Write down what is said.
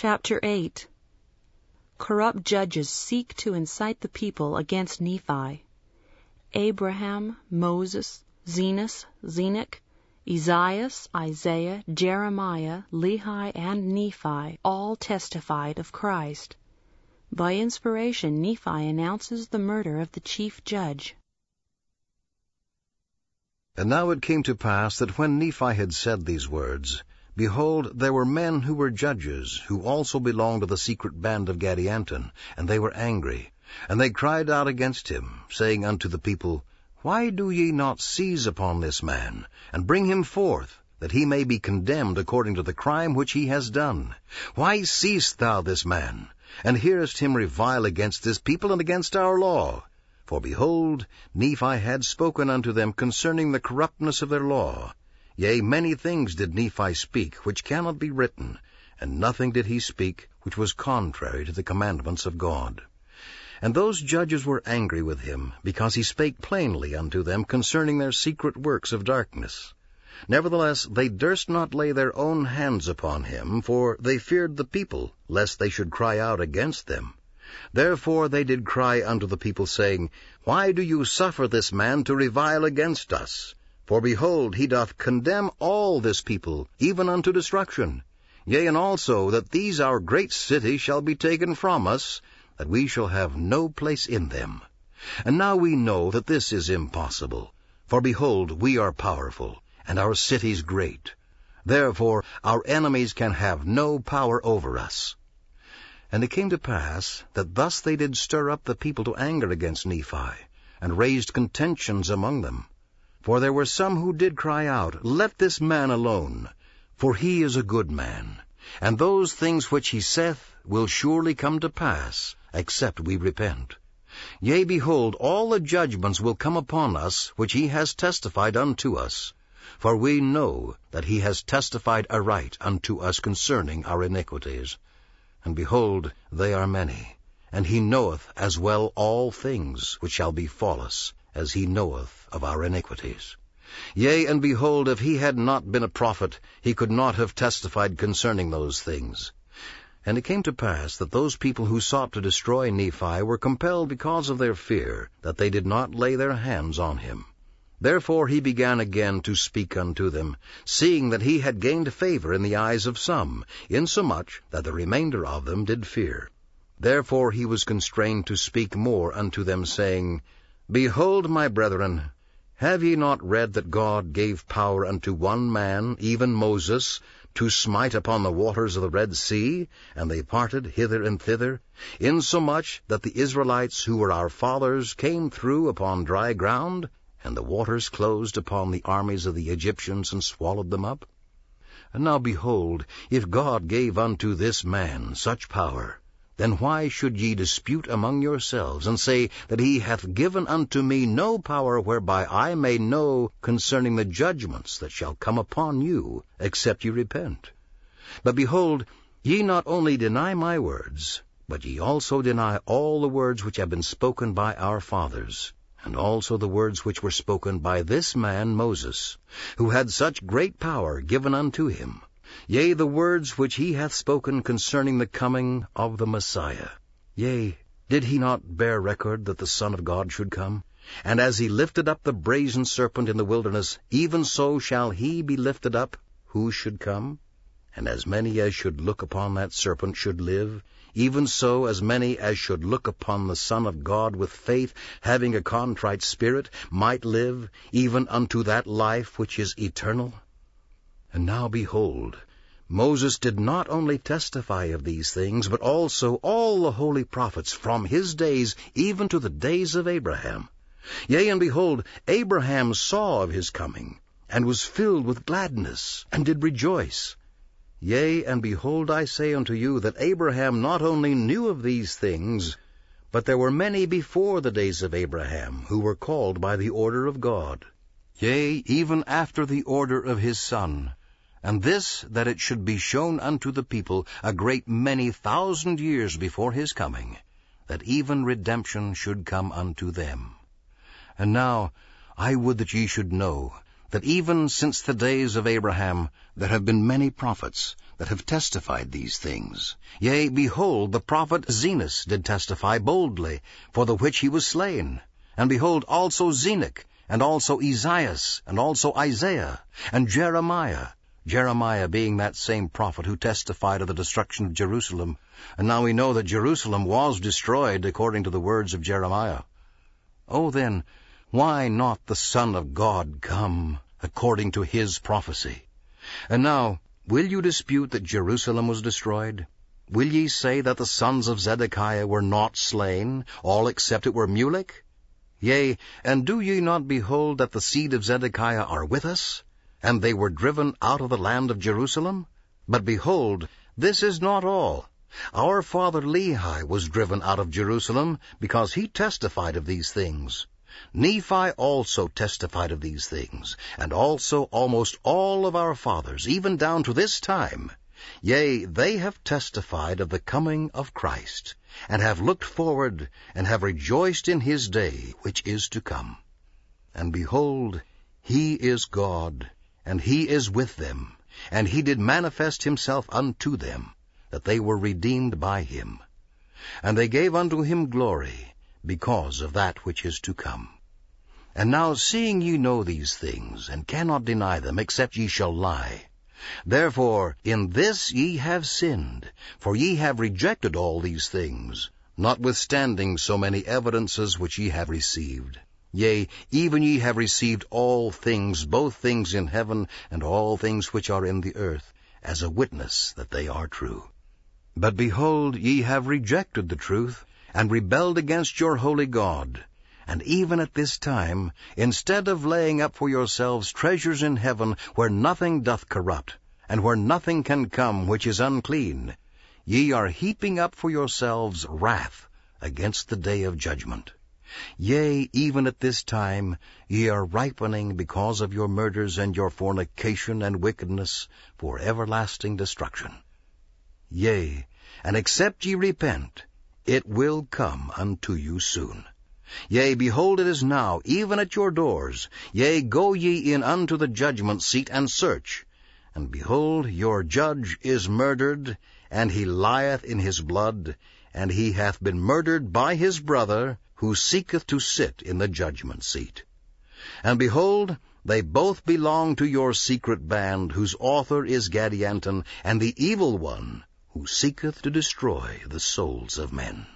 Chapter 8 Corrupt judges seek to incite the people against Nephi. Abraham, Moses, Zenos, Zenock, Esaias, Isaiah, Jeremiah, Lehi, and Nephi all testified of Christ. By inspiration, Nephi announces the murder of the chief judge. And now it came to pass that when Nephi had said these words, behold, there were men who were judges, who also belonged to the secret band of Gadianton, and they were angry. And they cried out against him, saying unto the people, Why do ye not seize upon this man, and bring him forth, that he may be condemned according to the crime which he has done? Why seest thou this man, and hearest him revile against this people and against our law? For behold, Nephi had spoken unto them concerning the corruptness of their law. Yea, many things did Nephi speak, which cannot be written, and nothing did he speak, which was contrary to the commandments of God. And those judges were angry with him, because he spake plainly unto them concerning their secret works of darkness. Nevertheless, they durst not lay their own hands upon him, for they feared the people, lest they should cry out against them. Therefore they did cry unto the people, saying, Why do you suffer this man to revile against us? For behold, he doth condemn all this people, even unto destruction. Yea, and also that these our great cities shall be taken from us, that we shall have no place in them. And now we know that this is impossible. For behold, we are powerful, and our cities great. Therefore our enemies can have no power over us. And it came to pass that thus they did stir up the people to anger against Nephi, and raised contentions among them. For there were some who did cry out, Let this man alone, for he is a good man, and those things which he saith will surely come to pass, except we repent. Yea, behold, all the judgments will come upon us which he has testified unto us. For we know that he has testified aright unto us concerning our iniquities. And behold, they are many. And he knoweth as well all things which shall befall us, as he knoweth of our iniquities. Yea, and behold, if he had not been a prophet, he could not have testified concerning those things. And it came to pass that those people who sought to destroy Nephi were compelled because of their fear, that they did not lay their hands on him. Therefore he began again to speak unto them, seeing that he had gained favour in the eyes of some, insomuch that the remainder of them did fear. Therefore he was constrained to speak more unto them, saying, Behold, my brethren, have ye not read that God gave power unto one man, even Moses, to smite upon the waters of the Red Sea, and they parted hither and thither, insomuch that the Israelites who were our fathers came through upon dry ground? and the waters closed upon the armies of the Egyptians and swallowed them up? And now behold, if God gave unto this man such power, then why should ye dispute among yourselves, and say that he hath given unto me no power whereby I may know concerning the judgments that shall come upon you, except ye repent? But behold, ye not only deny my words, but ye also deny all the words which have been spoken by our fathers, and also the words which were spoken by this man Moses, who had such great power given unto him, yea, the words which he hath spoken concerning the coming of the Messiah. Yea, did he not bear record that the Son of God should come? And as he lifted up the brazen serpent in the wilderness, even so shall he be lifted up, who should come? And as many as should look upon that serpent should live, even so as many as should look upon the Son of God with faith, having a contrite spirit, might live, even unto that life which is eternal. And now behold, Moses did not only testify of these things, but also all the holy prophets from his days even to the days of Abraham. Yea, and behold, Abraham saw of his coming, and was filled with gladness, and did rejoice. Yea, and behold, I say unto you, that Abraham not only knew of these things, but there were many before the days of Abraham, who were called by the order of God. Yea, even after the order of his Son. And this, that it should be shown unto the people a great many thousand years before his coming, that even redemption should come unto them. And now I would that ye should know that even since the days of Abraham there have been many prophets that have testified these things. Yea, behold, the prophet Zenos did testify boldly, for the which he was slain. And behold, also Zenock, and also Esaias, and also Isaiah, and Jeremiah, Jeremiah being that same prophet who testified of the destruction of Jerusalem. And now we know that Jerusalem was destroyed according to the words of Jeremiah. Oh then, why not the Son of God come, according to his prophecy? And now, will you dispute that Jerusalem was destroyed? Will ye say that the sons of Zedekiah were not slain, all except it were Mulek? Yea, and do ye not behold that the seed of Zedekiah are with us? And they were driven out of the land of Jerusalem? But behold, this is not all. Our father Lehi was driven out of Jerusalem, because he testified of these things. Nephi also testified of these things, and also almost all of our fathers, even down to this time. Yea, they have testified of the coming of Christ, and have looked forward, and have rejoiced in his day which is to come. And behold, he is God, and he is with them, and he did manifest himself unto them, that they were redeemed by him. And they gave unto him glory, because of that which is to come. And now seeing ye know these things, and cannot deny them, except ye shall lie, therefore in this ye have sinned, for ye have rejected all these things, notwithstanding so many evidences which ye have received. Yea, even ye have received all things, both things in heaven and all things which are in the earth, as a witness that they are true. But behold, ye have rejected the truth, and rebelled against your holy God. And even at this time, instead of laying up for yourselves treasures in heaven, where nothing doth corrupt, and where nothing can come which is unclean, ye are heaping up for yourselves wrath against the day of judgment. Yea, even at this time ye are ripening because of your murders and your fornication and wickedness for everlasting destruction. Yea, and except ye repent, it will come unto you soon. Yea, behold, it is now, even at your doors. Yea, go ye in unto the judgment seat and search. And behold, your judge is murdered, and he lieth in his blood, and he hath been murdered by his brother, who seeketh to sit in the judgment seat. And behold, they both belong to your secret band, whose author is Gadianton, and the evil one, who seeketh to destroy the souls of men.